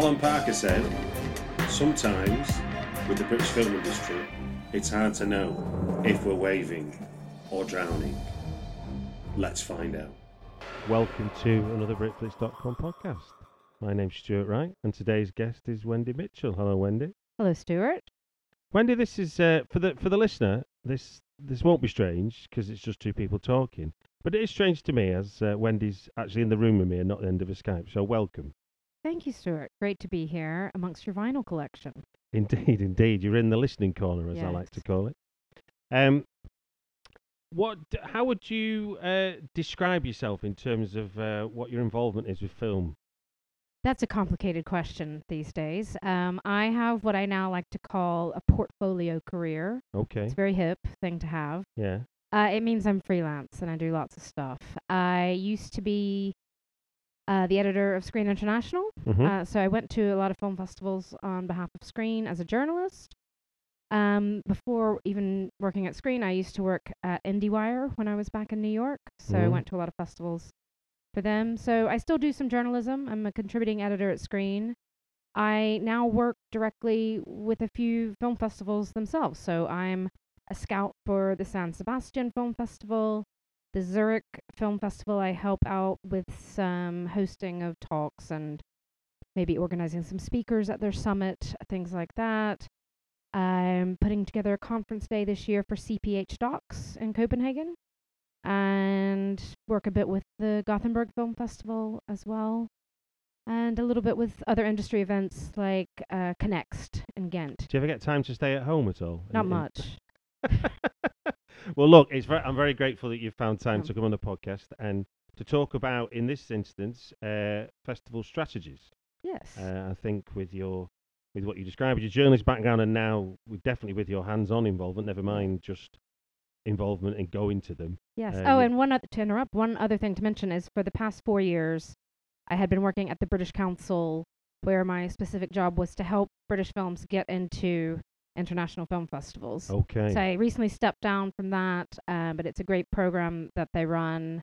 Alan Parker said, Sometimes, with the British film industry, it's hard to know if we're waving or drowning. Let's find out. Welcome to another Britflicks.com podcast. My name's Stuart Wright, and today's guest is Wendy Mitchell. Hello, Wendy. Hello, Stuart. Wendy, this is uh, for the for the listener. This this won't be strange because it's just two people talking, but it is strange to me as uh, Wendy's actually in the room with me and not the end of a Skype. So welcome. Thank you, Stuart. Great to be here amongst your vinyl collection. Indeed, indeed, you're in the listening corner, as I like to call it. Um, what? How would you uh, describe yourself in terms of uh, what your involvement is with film? That's a complicated question these days. Um, I have what I now like to call a portfolio career. Okay. It's a very hip thing to have. Yeah. Uh, it means I'm freelance and I do lots of stuff. I used to be uh, the editor of Screen International. Mhm. Uh, so I went to a lot of film festivals on behalf of Screen as a journalist. Um, before even working at Screen, I used to work at IndieWire when I was back in New York. So I Mhm. went to a lot of festivals for them. So I still do some journalism. I'm a contributing editor at Screen. I now work directly with a few film festivals themselves. So I'm a scout for the San Sebastian Film Festival, the Zurich Film Festival. I help out with some hosting of talks and maybe organizing some speakers at their summit, things like that. I'm putting together a conference day this year for CPH:DOX in Copenhagen and work a bit with the Gothenburg Film Festival as well. And a little bit with other industry events like uh, Connext in Ghent. Do you ever get time to stay at home at all? Not In- much. well, look, it's very, I'm very grateful that you've found time to come on the podcast and to talk about, in this instance, uh, festival strategies. Yes. Uh, I think with your with what you described, your journalist background, and now with definitely with your hands-on involvement, never mind just involvement in going to them. Yes. Uh, oh, and one other to interrupt, one other thing to mention is for the past four years, I had been working at the British Council, where my specific job was to help British films get into international film festivals. Okay. So I recently stepped down from that, um, but it's a great program that they run.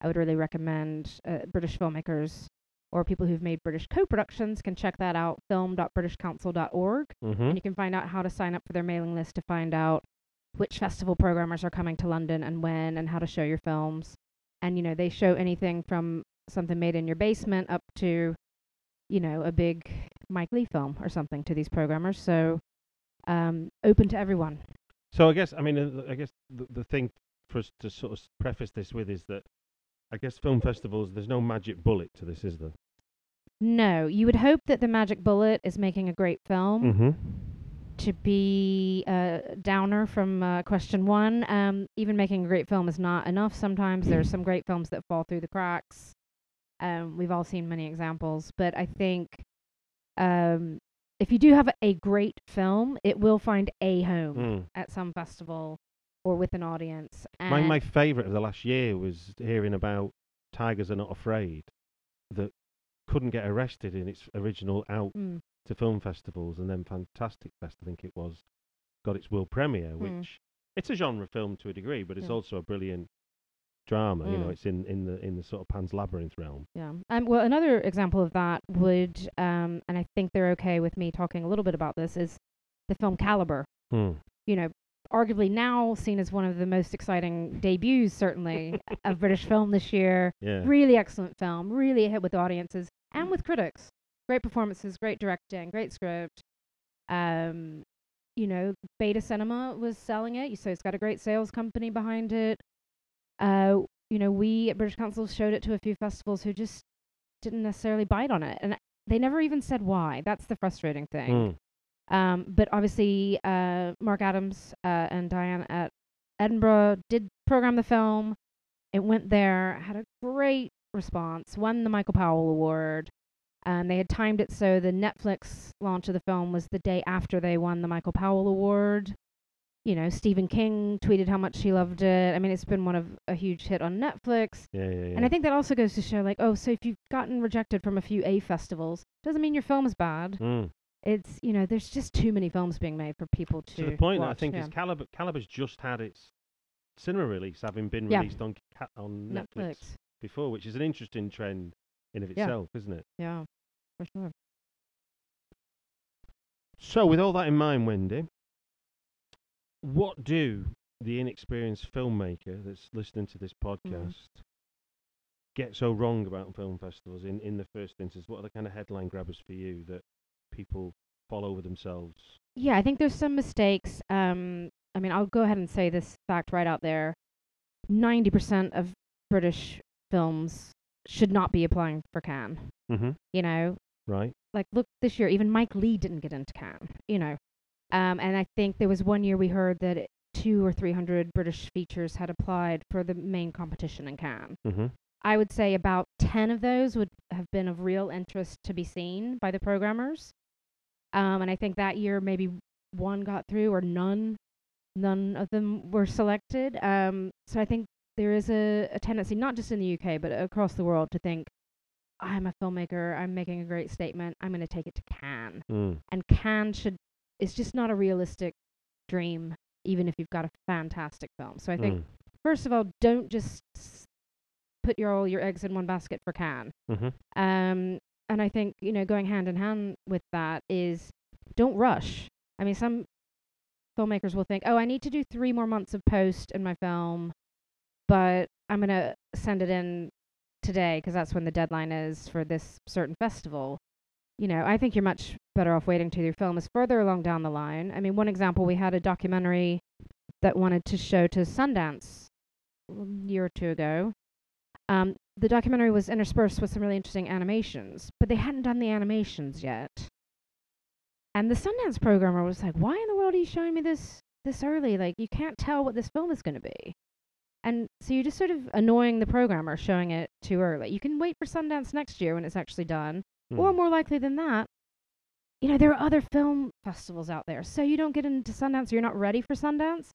I would really recommend uh, British filmmakers or people who've made British co-productions can check that out. Film.britishcouncil.org, Mhm. and you can find out how to sign up for their mailing list to find out which festival programmers are coming to London and when, and how to show your films. And you know they show anything from something made in your basement up to, you know, a big Mike Leigh film or something to these programmers. So um, open to everyone. So I guess I mean uh, I guess the, the thing for us to sort of preface this with is that I guess film festivals there's no magic bullet to this, is there? No, you would hope that the magic bullet is making a great film. Mm-hmm. To be a downer from uh, question one, um, even making a great film is not enough. Sometimes there's some great films that fall through the cracks. Um, we've all seen many examples, but I think um, if you do have a great film, it will find a home Mm. at some festival or with an audience. My my favourite of the last year was hearing about Tigers Are Not Afraid that couldn't get arrested in its original out Mm, to film festivals and then Fantastic Fest I think it was got its world premiere Mm. which it's a genre film to a degree but it's Yeah. also a brilliant drama you know Mm. it's in, in the in the sort of Pan's Labyrinth realm yeah. Um, well, another example of that would, um, and I think they're okay with me talking a little bit about this, is the film Calibre. Hmm. you know, arguably now seen as one of the most exciting debuts, certainly, of British film this year. yeah Really excellent film, really hit with audiences and with critics. Great performances, great directing, great script. Um, you know, Beta Cinema was selling it, You so it's got a great sales company behind it. Uh, you know, we at British Council showed it to a few festivals who just didn't necessarily bite on it, and they never even said why. That's the frustrating thing. Hmm. Um, but obviously, uh, Mark Adams uh, and Diane at Edinburgh did program the film. It went there, had a great response, won the Michael Powell Award. And they had timed it so the Netflix launch of the film was the day after they won the Michael Powell Award. You know, Stephen King tweeted how much he loved it. I mean, it's been one of a huge hit on Netflix. yeah yeah yeah And I think that also goes to show, like, oh, so if you've gotten rejected from a few A festivals, doesn't mean your film is bad Hmm. it's you know there's just too many films being made for people to to the point that I think yeah. is Calibre Calibre's just had its cinema release having been Yeah. released on ca- on Netflix, Netflix. before which is an interesting trend in of Yeah. itself isn't it Yeah, for sure. So, with all that in mind, Wendy, what do the inexperienced filmmaker that's listening to this podcast get so wrong about film festivals in, in the first instance? What are the kind of headline grabbers for you that people fall over themselves? Yeah, I think there's some mistakes. Um, I mean, I'll go ahead and say this fact right out there: ninety percent of British films should not be applying for Cannes. Mm-hmm. You know, Right. like look this year, even Mike Leigh didn't get into Cannes. You know, um, and I think there was one year we heard that it, two or three hundred British features had applied for the main competition in Cannes. Mm-hmm. I would say about 10 of those would have been of real interest to be seen by the programmers. Um, and I think that year maybe one got through or none none of them were selected. Um, so I think there is a, a tendency, not just in the UK, but across the world, to think, I'm a filmmaker, I'm making a great statement, I'm going to take it to Cannes. Mm. And Cannes should, it's just not a realistic dream, even if you've got a fantastic film. So I think Mm. first of all, don't just put your all your eggs in one basket for Cannes. Mm-hmm. Um, and I think you know going hand in hand with that is don't rush. I mean, some filmmakers will think, oh, I need to do three more months of post in my film, but I'm gonna send it in today because that's when the deadline is for this certain festival. You know, I think you're much better off waiting till your film is further along down the line. I mean, one example, we had a documentary that wanted to show to Sundance a year or two ago. Um, the documentary was interspersed with some really interesting animations, but they hadn't done the animations yet. And the Sundance programmer was like, "Why in the world are you showing me this this early? Like, you can't tell what this film is going to be." And so you're just sort of annoying the programmer showing it too early. You can wait for Sundance next year when it's actually done, Mm. or more likely than that, you know, there are other film festivals out there. So you don't get into Sundance or you're not ready for Sundance.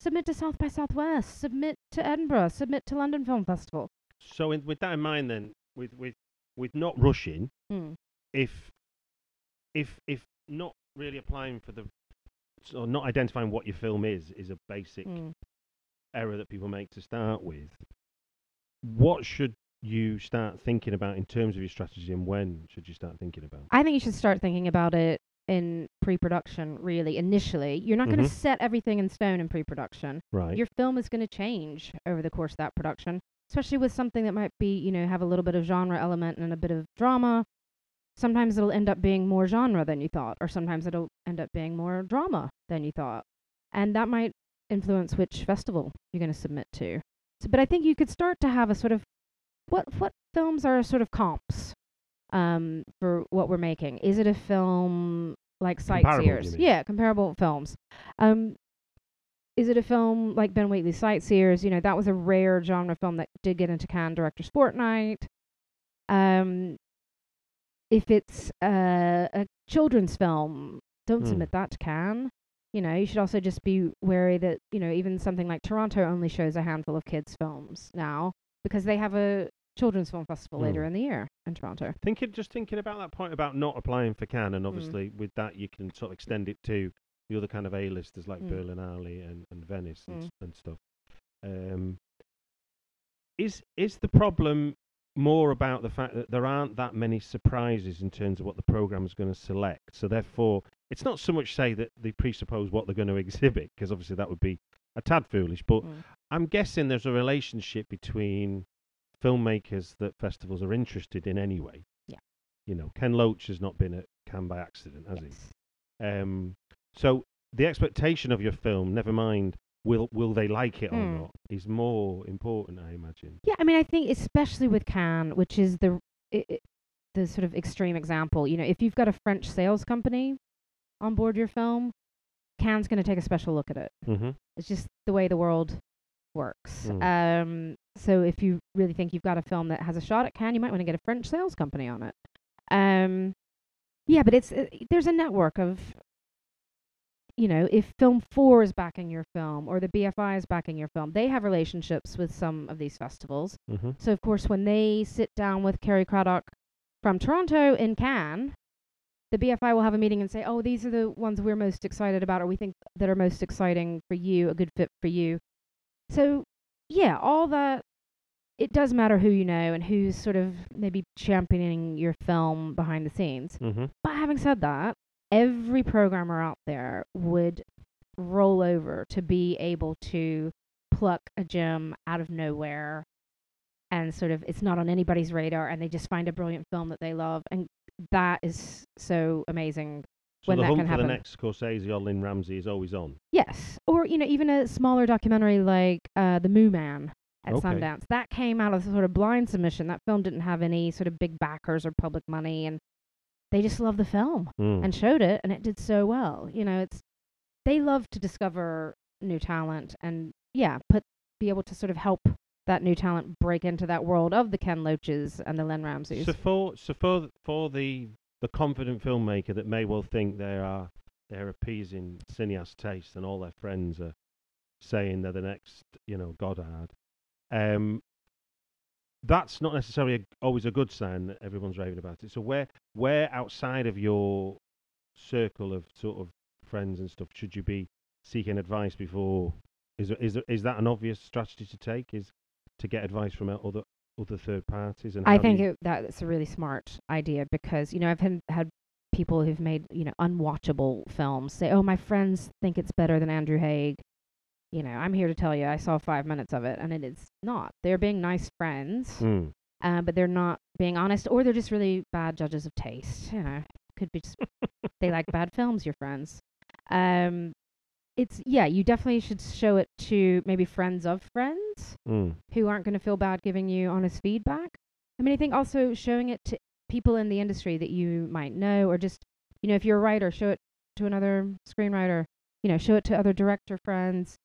Submit to South by Southwest, submit to Edinburgh, submit to London Film Festival. So, in, with that in mind, then, with with with not rushing, Hmm. if if if not really applying for the or not identifying what your film is is a basic Mm. error that people make to start with, what should you start thinking about in terms of your strategy, and when should you start thinking about? I think you should start thinking about it in pre-production. Really, initially, you're not going Mhm. to set everything in stone in pre-production. Right. Your film is going to change over the course of that production, especially with something that might be, you know, have a little bit of genre element and a bit of drama. Sometimes it'll end up being more genre than you thought, or sometimes it'll end up being more drama than you thought. and that might influence which festival you're going to submit to. So, but I think you could start to have a sort of what what films are sort of comps um, for what we're making. Is it a film like Sightseers? Yeah, comparable films. Um, is it a film like Ben Wheatley's Sightseers? You know, that was a rare genre film that did get into Cannes Directors Fortnight. Um, if it's uh, a children's film, don't Hmm. submit that to Cannes. You know, you should also just be wary that you know even something like Toronto only shows a handful of kids' films now because they have a children's film festival later Hmm. in the year in Toronto. Thinking, just thinking about that point about not applying for Cannes, Mm. and obviously with that you can sort of extend it to the other kind of A-listers like Mm. Berlinale and, and Venice and, Mm. and stuff. Um, is is the problem more about the fact that there aren't that many surprises in terms of what the program is going to select? So therefore, it's not so much say that they presuppose what they're going to exhibit, because obviously that would be a tad foolish. But Mm. I'm guessing there's a relationship between filmmakers that festivals are interested in anyway. Yeah. You know, Ken Loach has not been at Cannes by accident, has Yes. he? Um, so the expectation of your film, never mind will will they like it or Mm. not, is more important, I imagine. Yeah, I mean, I think especially with Cannes, which is the the sort of extreme example. You know, if you've got a French sales company on board your film, Cannes going to take a special look at it. Mm-hmm. It's just the way the world works. Mm. Um, so if you really think you've got a film that has a shot at Cannes, you might want to get a French sales company on it. Um, yeah, but it's uh, there's a network of, you know, if Film Four is backing your film or the BFI is backing your film, they have relationships with some of these festivals. Mm-hmm. So of course, when they sit down with Kerri Craddock from Toronto in Cannes, the BFI will have a meeting and say, "Oh, these are the ones we're most excited about, or we think that are most exciting for you, a good fit for you." So, yeah, all that. It does matter who you know and who's sort of maybe championing your film behind the scenes. Mm-hmm. But having said that, every programmer out there would roll over to be able to pluck a gem out of nowhere and sort of it's not on anybody's radar and they just find a brilliant film that they love and that is so amazing So when the that hunt can for happen. the next Scorsese or Lynne Ramsay is always on. Yes, or you know, even a smaller documentary like uh, The Moo Man at Okay. Sundance. That came out of sort of blind submission. That film didn't have any sort of big backers or public money, and they just loved the film Mm. and showed it, and it did so well. You know, it's they love to discover new talent and yeah, put be able to sort of help that new talent break into that world of the Ken Loaches and the Lynne Ramsays. So for so for for the the confident filmmaker that may well think they are they're appeasing cineast taste and all their friends are saying they're the next you know Godard, um, that's not necessarily a, always a good sign that everyone's raving about it. So where where outside of your circle of sort of friends and stuff should you be seeking advice before? Is is is that an obvious strategy to take? Is to get advice from other other third parties? And I think it, that's a really smart idea because you know I've had, had people who've made you know unwatchable films say, "Oh, my friends think it's better than Andrew Haigh." You know, I'm here to tell you, I saw five minutes of it, and it is not. They're being nice friends, Mm. uh, but they're not being honest, or they're just really bad judges of taste. You know, could be just they like bad films. Your friends. Um, it's yeah, you definitely should show it to maybe friends of friends Mm. who aren't going to feel bad giving you honest feedback. I mean, I think also showing it to people in the industry that you might know, or just, you know, if you're a writer, show it to another screenwriter, you know, show it to other director friends.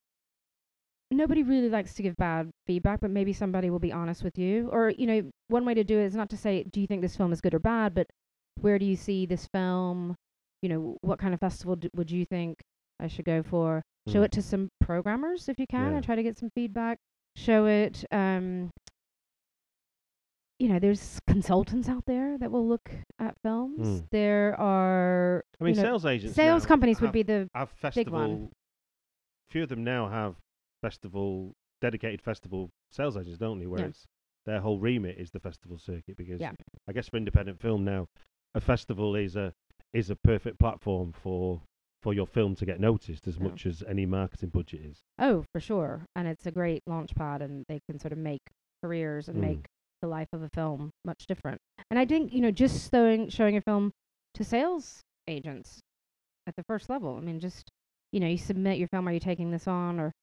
Nobody really likes to give bad feedback, but maybe somebody will be honest with you. Or, you know, one way to do it is not to say, do you think this film is good or bad, but where do you see this film? You know, what kind of festival d- would you think I should go for? Show Mm. it to some programmers if you can Yeah. and try to get some feedback show it um you know there's consultants out there that will look at films Mm. there are I mean, you know, sales agents. sales companies would be the have big one. festival. Few of them now have festival dedicated festival sales agents, don't they? Where Yeah. it's their whole remit is the festival circuit. Because Yeah. I guess for independent film now, a festival is a is a perfect platform for for your film to get noticed as Yeah. much as any marketing budget is. oh for sure and it's a great launch pad and they can sort of make careers and Mm. make the life of a film much different and i think you know just showing showing a film to sales agents at the first level i mean just you know, you submit your film. Are you taking this on? Or,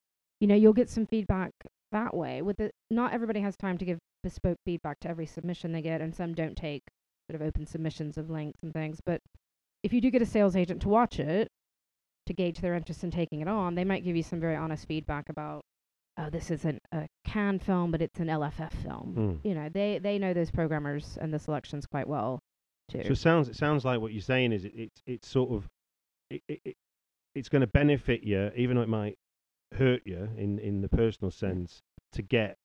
you know, you'll get some feedback that way. With the not everybody has time to give bespoke feedback to every submission they get, and some don't take sort of open submissions of links and things. But if you do get a sales agent to watch it to gauge their interest in taking it on, they might give you some very honest feedback about, oh, this isn't a Cannes film, but it's an LFF film. Mm. You know, they they know those programmers and the selections quite well too. So it sounds it sounds like what you're saying is it, it's it's sort of it, it, it it's going to benefit you, even though it might hurt you in in the personal sense, to get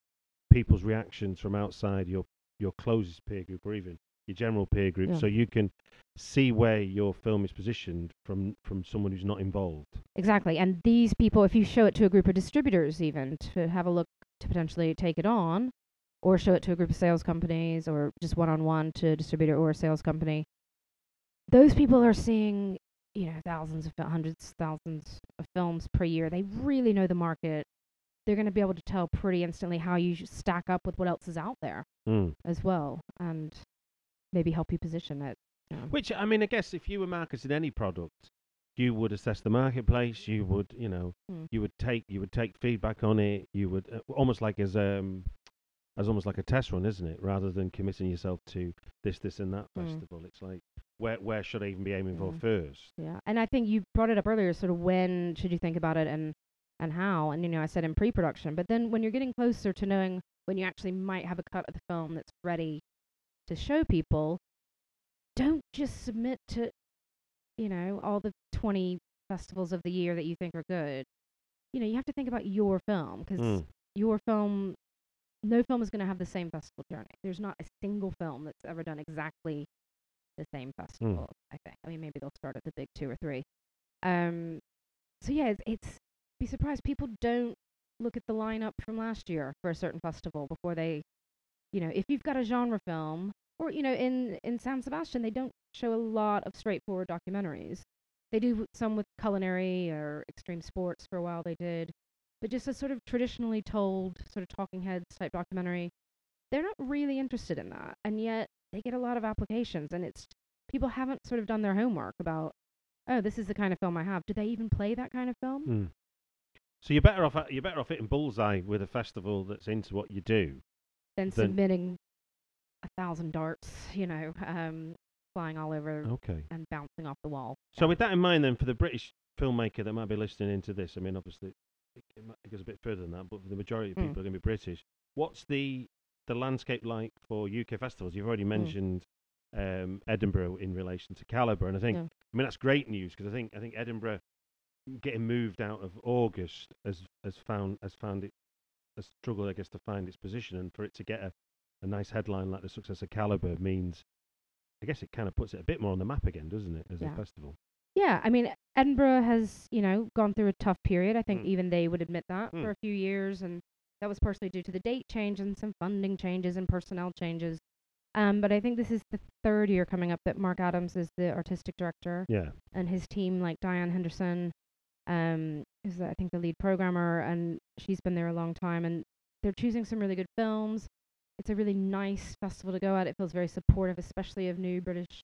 people's reactions from outside your your closest peer group or even your general peer group, Yeah. so you can see where your film is positioned from from someone who's not involved. Exactly. And these people, if you show it to a group of distributors, even to have a look to potentially take it on, or show it to a group of sales companies, or just one on one to a distributor or a sales company, those people are seeing, you know, thousands of hundreds, thousands of films per year. They really know the market. They're going to be able to tell pretty instantly how you stack up with what else is out there Mm. as well, and maybe help you position it. you know. Which I mean, I guess if you were marketing any product, you would assess the marketplace. You would, you know, Mm. you would take you would take feedback on it. You would uh, almost like as um as almost like a test run, isn't it? Rather than committing yourself to this, this, and that Mm. festival, it's like where where should I even be aiming for first? Yeah, and I think you brought it up earlier. Sort of when should you think about it, and and how? And you know, I said in pre-production, but then when you're getting closer to knowing when you actually might have a cut of the film that's ready to show people, don't just submit to, you know, all the 20 festivals of the year that you think are good. You know, you have to think about your film because Mm. your film, no film is going to have the same festival journey. There's not a single film that's ever done exactly the same festival. I think. I mean, maybe they'll start at the big two or three. Um, so yeah, it's, it's be surprised people don't look at the lineup from last year for a certain festival before they, you know, if you've got a genre film or you know, in in San Sebastian they don't show a lot of straightforward documentaries. They do some with culinary or extreme sports for a while. They did, but just a sort of traditionally told sort of talking heads type documentary. They're not really interested in that, and yet they get a lot of applications, and it's people haven't sort of done their homework about, oh, this is the kind of film I have. Do they even play that kind of film? Mm. So you're better off you're better off hitting bullseye with a festival that's into what you do. Than Then- submitting a thousand darts, you know, um, flying all over Okay. and bouncing off the wall. So with that in mind, then, for the British filmmaker that might be listening into this, I mean, obviously it, it, might- it goes a bit further than that, but the majority of Mm. people are going to be British. What's the the landscape like for UK festivals? You've already Mm. mentioned um, Edinburgh in relation to Calibre, and I think Yeah. I mean that's great news because I think I think Edinburgh getting moved out of August has has found has found it a struggle, I guess, to find its position, and for it to get a, a nice headline like the success of Calibre means. I guess it kind of puts it a bit more on the map again, doesn't it, as Yeah. a festival? Yeah, I mean, Edinburgh has, you know, gone through a tough period. I think Mm. even they would admit that Mm. for a few years, and that was partially due to the date change and some funding changes and personnel changes. Um, but I think this is the third year coming up that Mark Adams is the artistic director, Yeah. and his team, like Diane Henderson, um, is I think the lead programmer, and she's been there a long time, and they're choosing some really good films. It's a really nice festival to go at. It feels very supportive, especially of new British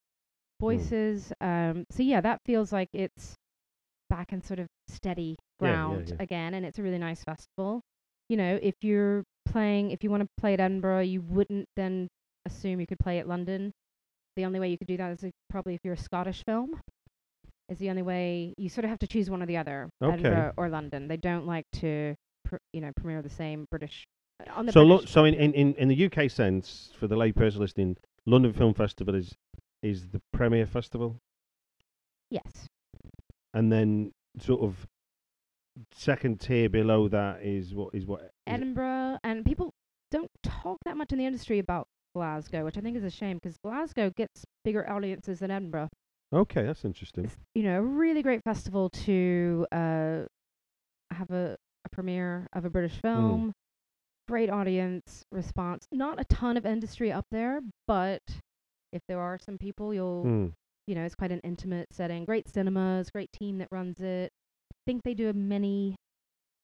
voices. Um, so yeah, that feels like it's back in sort of steady Yeah, yeah, ground yeah. again, and it's a really nice festival. You know, if you're playing, if you want to play at Edinburgh, you wouldn't then assume you could play at London. The only way you could do that is if, probably if you're a Scottish film. Is the only way you sort of have to choose one or the other, Okay. Edinburgh or London. They don't like to, pr- you know, premiere the same British. On the So, lo- British so in, in, in, the UK sense, for the layperson listening, London Film Festival is is the premier festival, yes, and then sort of second tier below that is what is what Edinburgh, and people don't talk that much in the industry about Glasgow, which I think is a shame because Glasgow gets bigger audiences than Edinburgh. Okay, that's interesting. It's, you know, a really great festival to uh, have a, a premiere of a British film. Great audience response. Not a ton of industry up there, but if there are some people, you'll, Hmm. you know, it's quite an intimate setting. Great cinemas, great team that runs it. I think they do a mini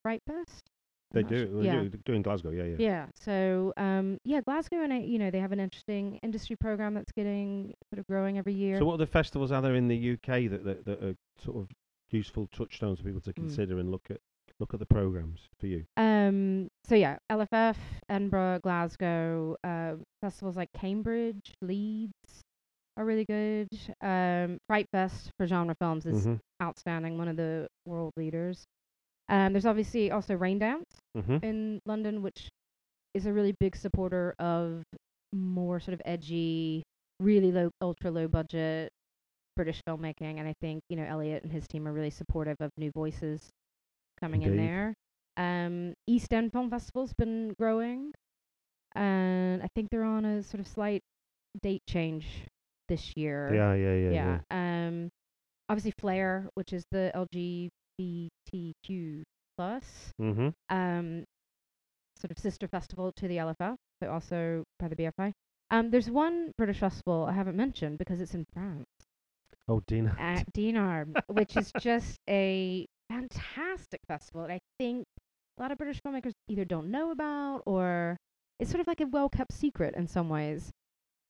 Fright Fest. They do, they Yeah. do, do in Glasgow, yeah, yeah. Yeah. So um, yeah, Glasgow and I, you know they have an interesting industry program that's getting sort of growing every year. So, what other festivals are there in the UK that that, that are sort of useful touchstones for people to Mm. consider and look at look at the programs for you? Um. So yeah, LFF, Edinburgh, Glasgow, uh, festivals like Cambridge, Leeds are really good. Um, Fright Fest for genre films is Mhm. outstanding, one of the world leaders. Um, there's obviously also Rain Mhm. in London, which is a really big supporter of more sort of edgy, really low, ultra low budget British filmmaking. And I think you know Elliot and his team are really supportive of new voices coming in there. Um, East End Film Festival's been growing, and I think they're on a sort of slight date change this year. Yeah, yeah, yeah, yeah. Yeah. Um, obviously Flare, which is the LGBTQ plus Mm-hmm. um, sort of sister festival to the LFF, but also by the BFI. Um, there's one British festival I haven't mentioned because it's in France Oh, Dinard. at Dinard, which is just a fantastic festival. And I think a lot of British filmmakers either don't know about or it's sort of like a well kept secret in some ways.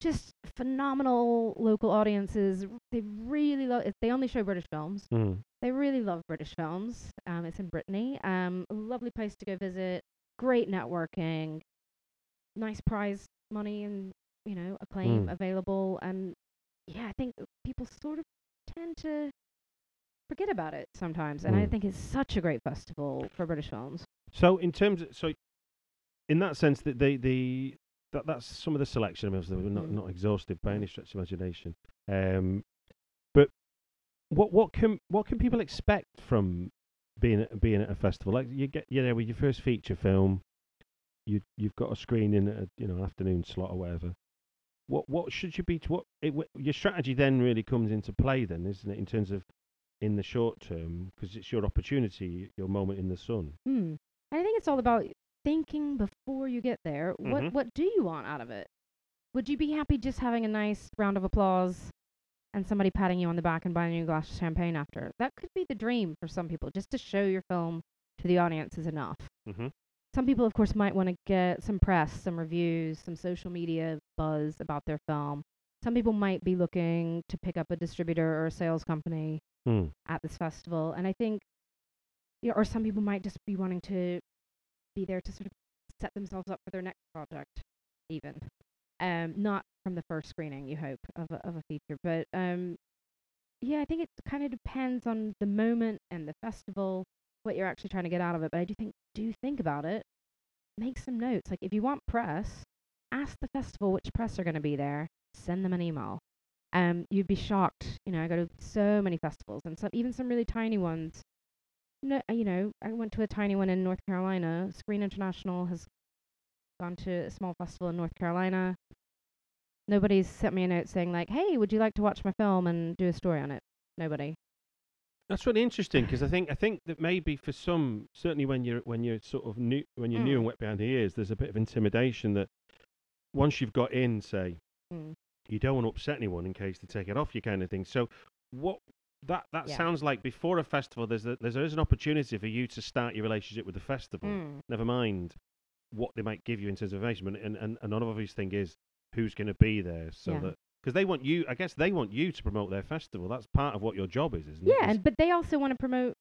Just phenomenal local audiences. They really love it. They only show British films. Mm. They really love British films. Um, it's in Brittany. Um, lovely place to go visit. Great networking. Nice prize money and you know acclaim Mm. available. And yeah, I think people sort of tend to forget about it sometimes. And I Mm. think it's such a great festival for British films. So in terms, of, so in that sense, that the the that that's some of the selection. I mean, we're not Mm. not exhaustive by any stretch of imagination. Um, what what can what can people expect from being at, being at a festival? Like you get you know with your first feature film, you you've got a screening at a you know afternoon slot or whatever. What what should you be? To, what it, your strategy then really comes into play then, isn't it? In terms of in the short term, because it's your opportunity, your moment in the sun. Hmm. I think it's all about thinking before you get there. Mhm. What what do you want out of it? Would you be happy just having a nice round of applause and somebody patting you on the back and buying you a glass of champagne after? That could be the dream for some people. Just to show your film to the audience is enough. Mm-hmm. Some people, of course, might want to get some press, some reviews, some social media buzz about their film. Some people might be looking to pick up a distributor or a sales company Mm. at this festival. And I think, yeah, or some people might just be wanting to be there to sort of set themselves up for their next project, even. Um, not from the first screening, you hope, of a, of a feature. But um, yeah, I think it kind of depends on the moment and the festival, what you're actually trying to get out of it. But I do think, do think about it. Make some notes. Like if you want press, ask the festival which press are going to be there. Send them an email um, you'd be shocked. You know, I go to so many festivals and some even some really tiny ones. No, you know, I went to a tiny one in North Carolina. Screen International has gone to a small festival in North Carolina. Nobody's sent me a note saying like, "Hey, would you like to watch my film and do a story on it?" Nobody. That's really interesting because I think I think that maybe for some, certainly when you're when you're sort of new when you're new Mm. and wet behind the ears, there's a bit of intimidation that once you've got in, say, Mm. you don't want to upset anyone in case they take it off you, kind of thing. So what that that Yeah. sounds like before a festival, there's a, there's there is an opportunity for you to start your relationship with the festival. Mm. Never mind what they might give you in terms of information, and and, and another obvious thing is who's going to be there, so Yeah. that because they want you, I guess they want you to promote their festival. That's part of what your job is, isn't it? Yeah, and but they also want to promote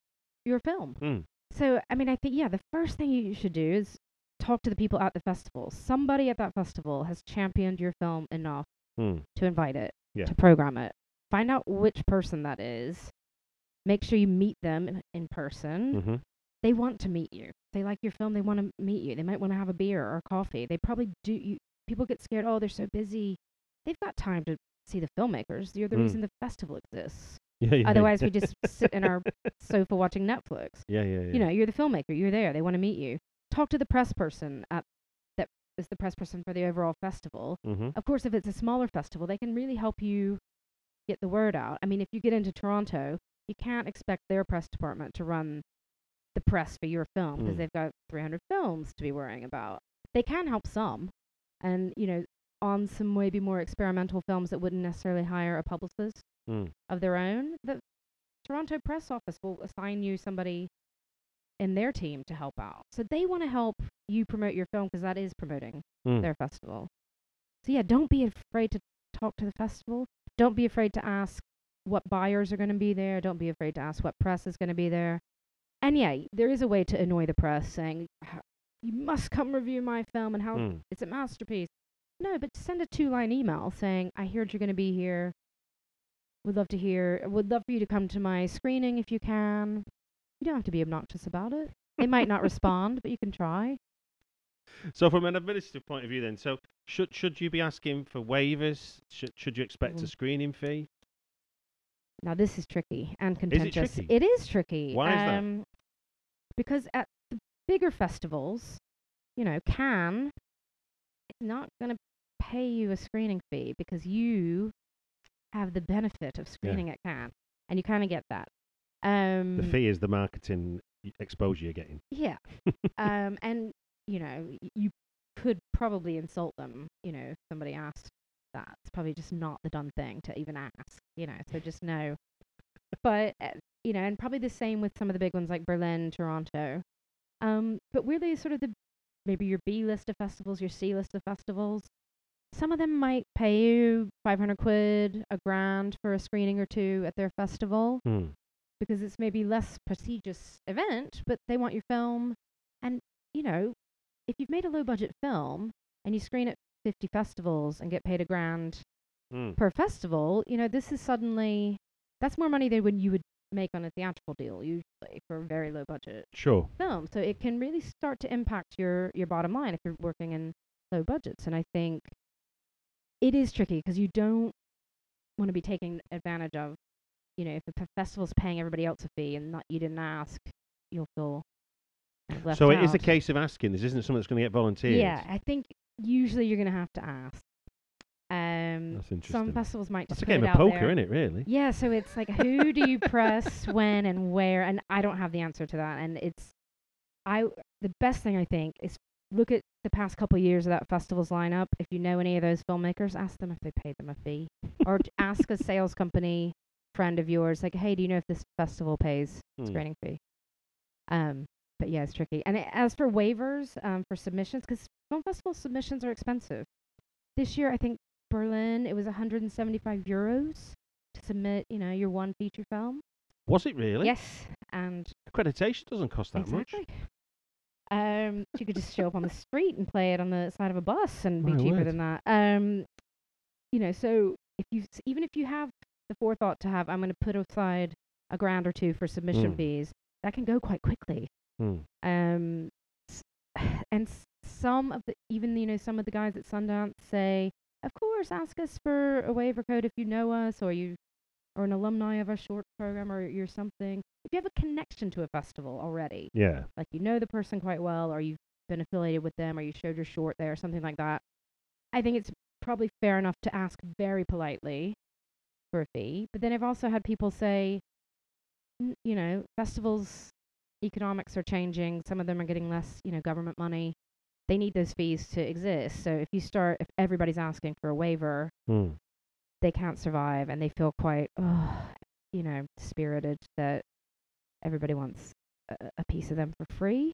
your film. Mm. So, I mean, I think, yeah, the first thing you should do is talk to the people at the festival. Somebody at that festival has championed your film enough Mm. to invite it, Yeah. to program it. Find out which person that is. Make sure you meet them in, in person. Mm-hmm. They want to meet you. They like your film. They want to meet you. They might want to have a beer or a coffee. They probably do. You, people get scared. Oh, they're so busy. They've got time to see the filmmakers. You're the Mm. reason the festival exists. Yeah, yeah. Otherwise, we just sit in our sofa watching Netflix Yeah, yeah, yeah. you know, you're the filmmaker, you're there, they want to meet you. Talk to the press person at that is the press person for the overall festival. Mm-hmm. Of course, if it's a smaller festival, they can really help you get the word out. I mean, if you get into Toronto, you can't expect their press department to run the press for your film because Mm. they've got 300 films to be worrying about. They can help some, and you know, on some maybe more experimental films that wouldn't necessarily hire a publicist Mm. of their own, the Toronto press office will assign you somebody in their team to help out. So they want to help you promote your film because that is promoting Mm. their festival. So yeah, don't be afraid to talk to the festival. Don't be afraid to ask what buyers are going to be there. Don't be afraid to ask what press is going to be there. And yeah, there is a way to annoy the press saying, "H- you must come review my film and how Mm. it's a masterpiece. No, but send a two line email saying, I heard you're going to be here. Would love to hear, would love for you to come to my screening if you can. You don't have to be obnoxious about it. They might not respond, but you can try. So from an administrative point of view, then, so should should you be asking for waivers? Should should you expect a Mhm. screening fee? Now this is tricky and contentious. Is it tricky? It is tricky. Why is that? um, Because at bigger festivals, you know, Cannes is not going to pay you a screening fee because you have the benefit of screening at Cannes, and you kind of get that. Um, The fee is the marketing exposure you're getting. Yeah. um, and you know, you could probably insult them. You know, if somebody asked that, it's probably just not the done thing to even ask. You know, so just know. but uh, you know, and probably the same with some of the big ones like Berlin, Toronto. Um, but really, sort of the maybe your B list of festivals, your C list of festivals. Some of them might pay you 500 quid, a grand for a screening or two at their festival Hmm. because it's maybe less prestigious event, but they want your film. And you know, if you've made a low budget film and you screen at 50 festivals and get paid a grand Hmm. per festival, you know, this is suddenly that's more money than when you would make on a theatrical deal usually for a very low budget Sure. film. So it can really start to impact your your bottom line if you're working in low budgets. And I think it is tricky because you don't want to be taken advantage of. You know, if a festival's paying everybody else a fee and not you didn't ask, you'll feel kind of left So it is a out. case of asking. This isn't something that's going to get volunteered. Yeah, I think usually you're going to have to ask. Um, That's some festivals might That's just a game of poker, isn't it? Really? Yeah, so it's like who do you press when and where and I don't have the answer to that and it's I the best thing I think is look at the past couple of years of that festival's lineup. If you know any of those filmmakers, ask them if they paid them a fee or ask a sales company friend of yours like, "Hey, do you know if this festival pays Hmm. screening fee?" Um but yeah, it's tricky. And a- as for waivers um for submissions cuz film festival submissions are expensive. This year I think Berlin it was 175 euros to submit, you know, your one feature film. Was it really? Yes, and Accreditation doesn't cost that exactly. Um, you could just show up on the street and play it on the side of a bus and be cheaper word. than that. Um, you know, so if you even if you have the forethought to have, I'm going to put aside a grand or two for submission Mm. fees, that can go quite quickly. much. Um, and some of the even you know some of the guys at Sundance say, of course, ask us for a waiver code if you know us or you or an alumni of our short program or you're something. If you have a connection to a festival already, Yeah. like you know the person quite well or you've been affiliated with them or you showed your short there or something like that, I think it's probably fair enough to ask very politely for a fee. But then I've also had people say, you know, festivals economics are changing. Some of them are getting less, you know, government money. They need those fees to exist. So if you start, if everybody's asking for a waiver, Hmm. they can't survive and they feel quite, oh, you know, spirited that everybody wants a, a piece of them for free.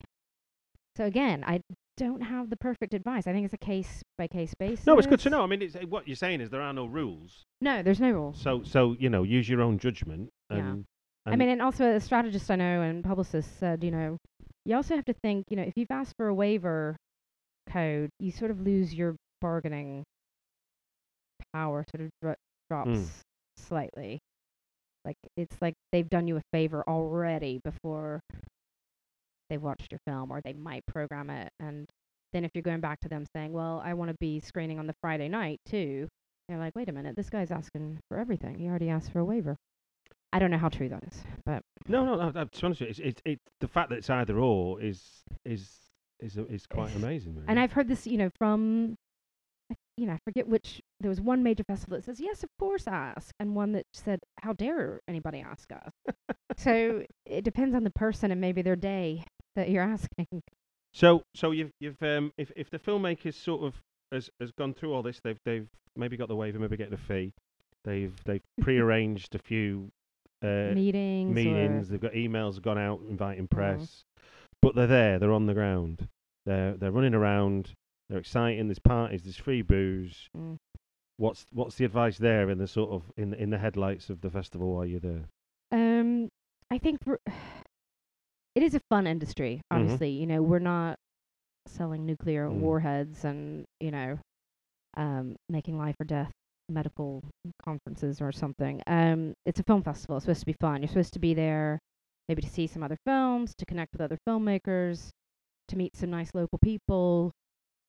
So again, I don't have the perfect advice. I think it's a case by case basis. No, it's good to know. I mean, it's, uh, what you're saying is there are no rules. No, there's no rules. So, so you know, use your own judgment. Yeah. And, I mean, and also a strategist I know and publicist said, you know, you also have to think, you know, if you've asked for a waiver code, you sort of lose your bargaining power, sort of dro- drops hmm. slightly. Like it's like they've done you a favor already before they've watched your film, or they might program it, and then if you're going back to them saying, "Well, I want to be screening on the Friday night too," they're like, "Wait a minute, this guy's asking for everything. He already asked for a waiver." I don't know how true that is, but no, no, no. To be honest, it's, it's, it, the fact that it's either or is is is is quite amazing. Really. and I've heard this, you know, from, you know, I forget which. There was one major festival that says, "Yes, of course, ask," and one that said, "How dare anybody ask us?" so it depends on the person and maybe their day that you're asking. So, so you've you've um, if if the filmmakers sort of has has gone through all this, they've they've maybe got the waiver, maybe getting a fee, they've they've prearranged a few uh, meetings. meetings, they've got emails gone out inviting press, but they're there, they're on the ground, they're they're running around, they're exciting. There's parties, there's free booze. Mm, what's what's the advice there in the sort of in in the headlights of the festival while you're there? Um, I think it is a fun industry. Mhm. Obviously, you know, we're not selling nuclear Mm. warheads and you know, um, making life or death medical conferences or something. Um, it's a film festival. It's supposed to be fun. You're supposed to be there, maybe to see some other films, to connect with other filmmakers, to meet some nice local people.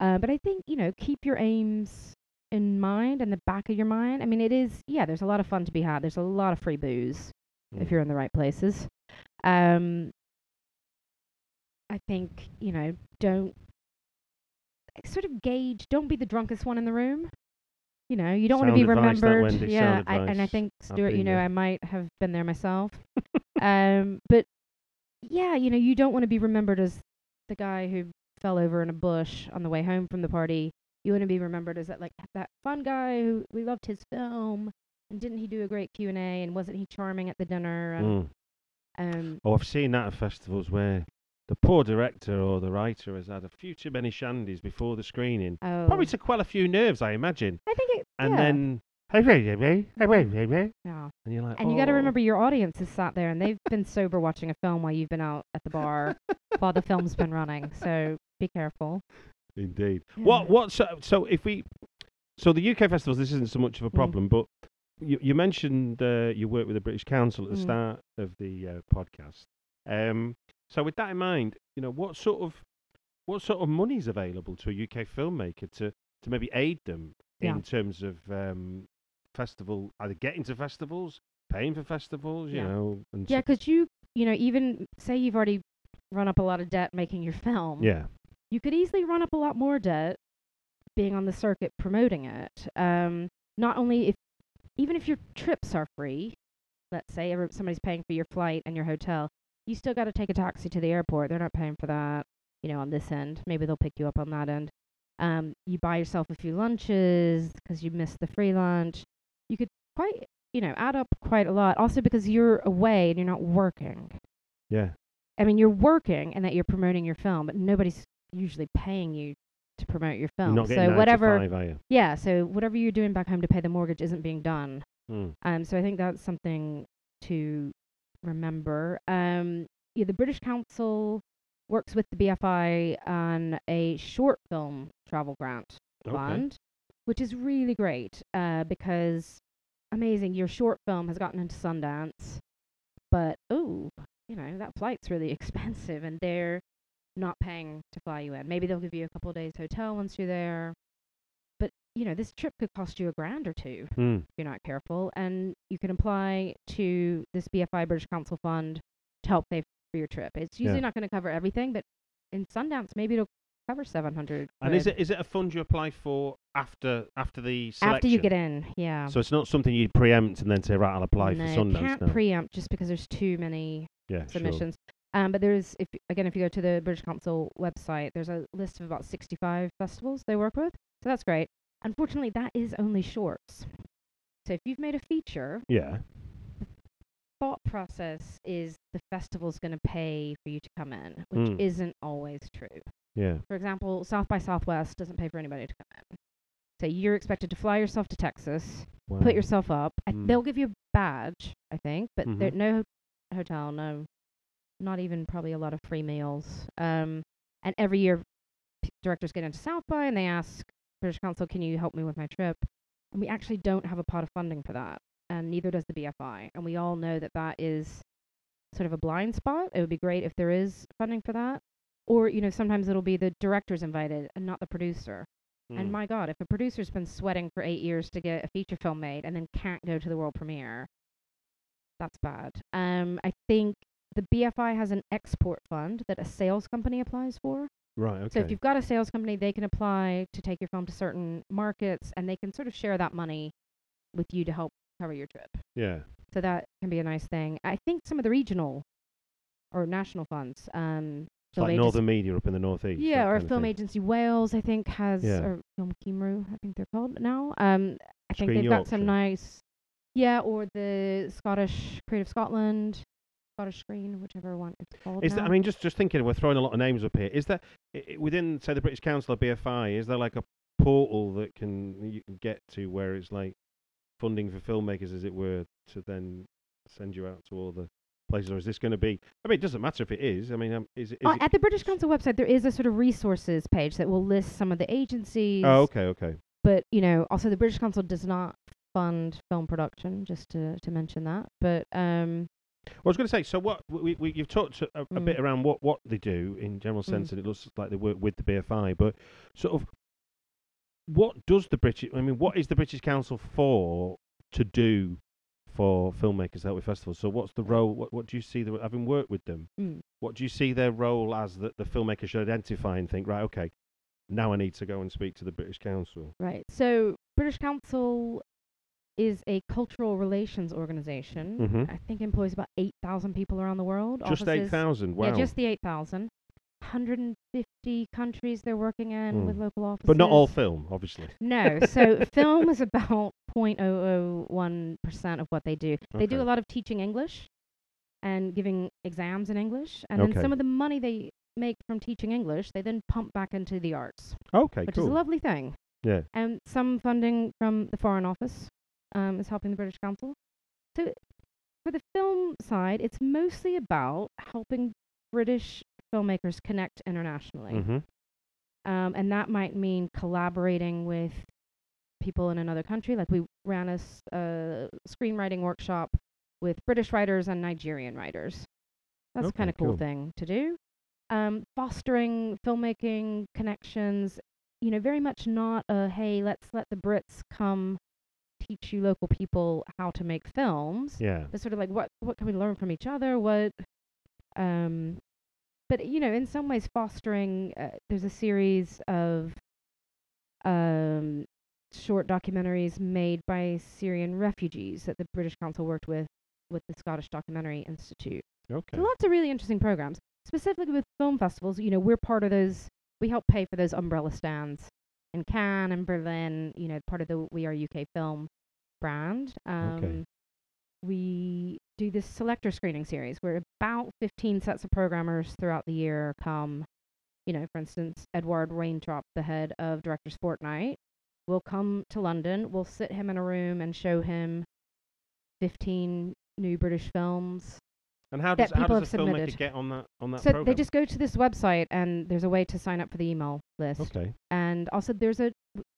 Uh, but I think you know, keep your aims in mind in the back of your mind. I mean, it is yeah. There's a lot of fun to be had. There's a lot of free booze if Mm. you're in the right places. Um, I think you know, don't sort of gauge. Don't be the drunkest one in the room. You know, you don't want to be Sound advice that, remembered. Yeah, I, and I think Stuart, you know, there. I might have been there myself. um, but yeah, you know, you don't want to be remembered as the guy who fell over in a bush on the way home from the party. You want to be remembered as that like that fun guy who we loved his film and didn't he do a great Q and A and wasn't he charming at the dinner and Mm. um Oh, I've seen that at festivals where the poor director or the writer has had a few too many shandies before the screening, oh probably to quell a few nerves, I imagine. I think it And yeah, then, and yeah. you're like, And you got to "Oh." remember your audience is sat there and they've been sober watching a film while you've been out at the bar while the film's been running. So be careful. Indeed. Yeah. What? What? So, so if we, so the UK festivals, this isn't so much of a Mm. problem, but you, you mentioned uh, you work with the British Council at the Mm. start of the uh, podcast. Um, so with that in mind, you know, what sort of what sort of money is available to a UK filmmaker to to maybe aid them Yeah. in terms of um, festival, either getting to festivals, paying for festivals, you Yeah. know, and Yeah, so- 'cause you you know even say you've already run up a lot of debt making your film. yeah, you could easily run up a lot more debt being on the circuit promoting it. Um, not only if, even if your trips are free, let's say somebody's paying for your flight and your hotel, you still got to take a taxi to the airport. They're not paying for that, you know, on this end. Maybe they'll pick you up on that end. Um, you buy yourself a few lunches because you missed the free lunch. You could quite, you know, add up quite a lot. Also because you're away and you're not working. yeah, I mean, you're working and that you're promoting your film, but nobody's usually paying you to promote your film. not getting nine so whatever, five, yeah. So whatever you're doing back home to pay the mortgage isn't being done. Mm. Um, so I think that's something to remember. Um, yeah, the British Council works with the BFI on a short film travel grant Okay. fund, which is really great uh, because amazing. Your short film has gotten into Sundance, but oh, you know that flight's really expensive, and they're not paying to fly you in. Maybe they'll give you a couple of days hotel once you're there, but you know this trip could cost you a grand or two Mm. if you're not careful, and you can apply to this BFI British Council fund to help pay for your trip. It's usually Yeah. not going to cover everything, but in Sundance maybe it'll cover 700 And is it is it a fund you apply for after after the selection? after you get in yeah So it's not something you preempt and then say, right, I'll apply no, for Sundance can't now. preempt just because there's too many yeah, sure. submissions um, but there's if again if you go to the british council website there's a list of about 65 festivals they work with so that's great unfortunately that is only shorts so if you've made a feature Yeah. thought process is the festival's going to pay for you to come in which Mm. isn't always true Yeah. For example, South by Southwest doesn't pay for anybody to come in. So you're expected to fly yourself to Texas, Wow. put yourself up. I Mm. They'll give you a badge, I think, but there Mhm. no hotel, no, not even probably a lot of free meals. Um, and every year, p- directors get into South by and they ask British Council, "Can you help me with my trip?" And we actually don't have a pot of funding for that, and neither does the BFI. And we all know that that is sort of a blind spot. It would be great if there is funding for that. Or, you know, sometimes it'll be the director's invited and not the producer. And Mm. my God, if a producer's been sweating for eight years to get a feature film made and then can't go to the world premiere, that's bad. Um, I think the BFI has an export fund that a sales company applies for. Right. Okay. So if you've got a sales company, they can apply to take your film to certain markets and they can sort of share that money with you to help cover your trip. yeah. So that can be a nice thing. I think some of the regional or national funds, um, film like agency- Northern Media up in the northeast. yeah, or Film. Agency Wales, I think has Yeah. or Film Cymru, I think they're called now. Um, I think Screen they've got some nice, yeah, or the Scottish Creative Scotland, Scottish Screen, whichever one it's called. Is now. that, I mean, just just thinking, we're throwing a lot of names up here. Is there i- within, say, the British Council or BFI? Is there like a portal that can you can get to where it's like funding for filmmakers, as it were, to then send you out to all the places, or is this going to be? I mean, it doesn't matter if it is. I mean, um, is, is Uh, it? at the British Council website, there is a sort of resources page that will list some of the agencies. Oh, okay, okay. But you know, also the British Council does not fund film production, just to to mention that. But um, Well, I was going to say, so what we, we you've talked a, a Mm. bit around what, what they do in general sense, and it looks like they work with the BFI, but sort of what does the British? I mean, what is the British Council for to do for filmmakers out with festivals? So, what's the role? What, what do you see? The, having worked with them, mm, what do you see their role as that the filmmaker should identify and think, right, okay, now I need to go and speak to the British Council. right. So British Council is a cultural relations organization. Mhm. I think employs about eight thousand people around the world. Just eight thousand. Wow. Yeah, just the eight thousand. 150 countries they're working in Mm. with local offices. but not all film, obviously. No, so film is about 0.001% of what they do. They do a lot of teaching English and giving exams in English, and then some of the money they make from teaching English, they then pump back into the arts, Okay, which cool. is a lovely thing. yeah. And some funding from the Foreign Office um, is helping the British Council. So for the film side, it's mostly about helping British filmmakers connect internationally. Mm-hmm. Um, and that might mean collaborating with people in another country. Like we ran a s- uh, screenwriting workshop with British writers and Nigerian writers. That's Okay, kind of cool cool. thing to do. Um, fostering filmmaking connections, you know, very much not a hey, let's let the Brits come teach you local people how to make films Yeah. but sort of like what what can we learn from each other what um but you know in some ways fostering uh, there's a series of um short documentaries made by Syrian refugees that the British Council worked with with the Scottish Documentary Institute. Okay. so lots of really interesting programs. Specifically with film festivals you know we're part of those we help pay for those umbrella stands in Cannes and Berlin you know part of the We Are UK film brand. Um we do this selector screening series where about 15 sets of programmers throughout the year come you know for instance Edouard Waintrop the head of directors fortnight will come to london we'll sit him in a room and show him 15 new british films And how that does how people does a have filmmaker submitted. get on that on that so program? they just go to this website and there's a way to sign up for the email list okay. and also there's a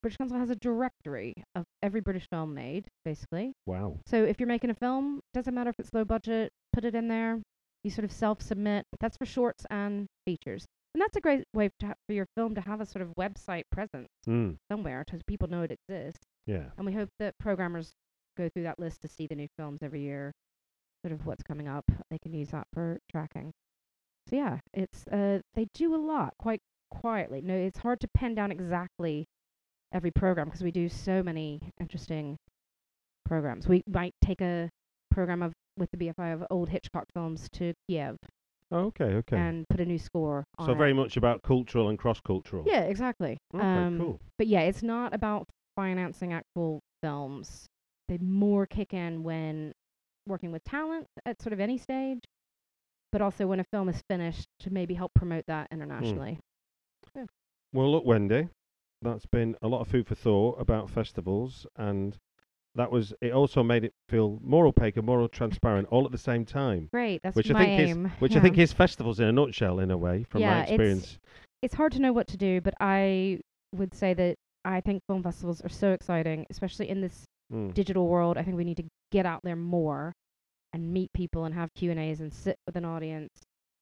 british council has a directory of every british film made basically Wow. so if you're making a film, doesn't matter if it's low budget, put it in there. You sort of self-submit. That's for shorts and features, and that's a great way to ha- for your film to have a sort of website presence Mm. somewhere, so people know it exists. Yeah. And we hope that programmers go through that list to see the new films every year, sort of what's coming up. They can use that for tracking. So yeah, it's uh they do a lot quite quietly. No, it's hard to pin down exactly every program because we do so many interesting programs. We might take a program of with the BFI of old Hitchcock films to Kiev Oh, okay. Okay. and put a new score on so it. very much about cultural and cross-cultural. Yeah, exactly. Okay. um, cool. But yeah, it's not about financing actual films. They more kick in when working with talent at sort of any stage, but also when a film is finished to maybe help promote that hmm. internationally. Well, look, Wendy, that's been a lot of food for thought about festivals, and that was. It also made it feel more opaque and more transparent, all at the same time. Great, that's which I think aim. is, which yeah. I think is festivals in a nutshell, in a way, from Yeah, my it's- experience. it's hard to know what to do, but I would say that I think film festivals are so exciting, especially in this Mm. digital world. I think we need to get out there more and meet people and have Q and A's and sit with an audience,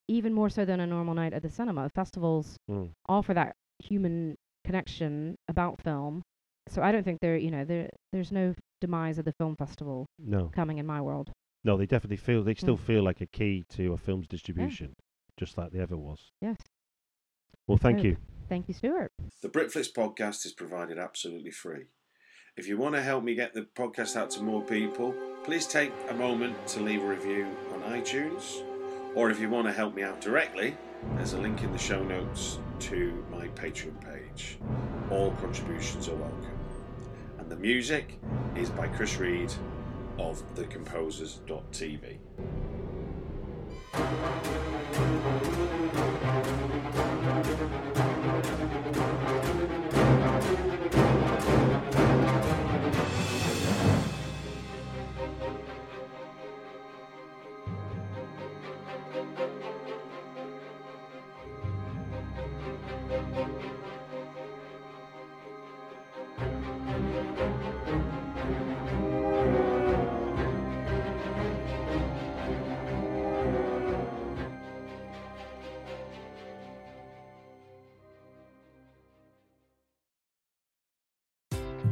even more so than a normal night at the cinema. Festivals Mm. offer that human connection about film. So I don't think there, you know, there there's no demise of the film festival No, coming in my world. no, they definitely feel. They still Mm. feel like a key to a film's distribution, just like they ever was. Yes. Well, thank hope. you. Thank you, Stuart. The Britflicks podcast is provided absolutely free. If you want to help me get the podcast out to more people, please take a moment to leave a review on iTunes. Or if you want to help me out directly, there's a link in the show notes to my Patreon page. All contributions are welcome. And the music is by Chris Read of thecomposers.tv.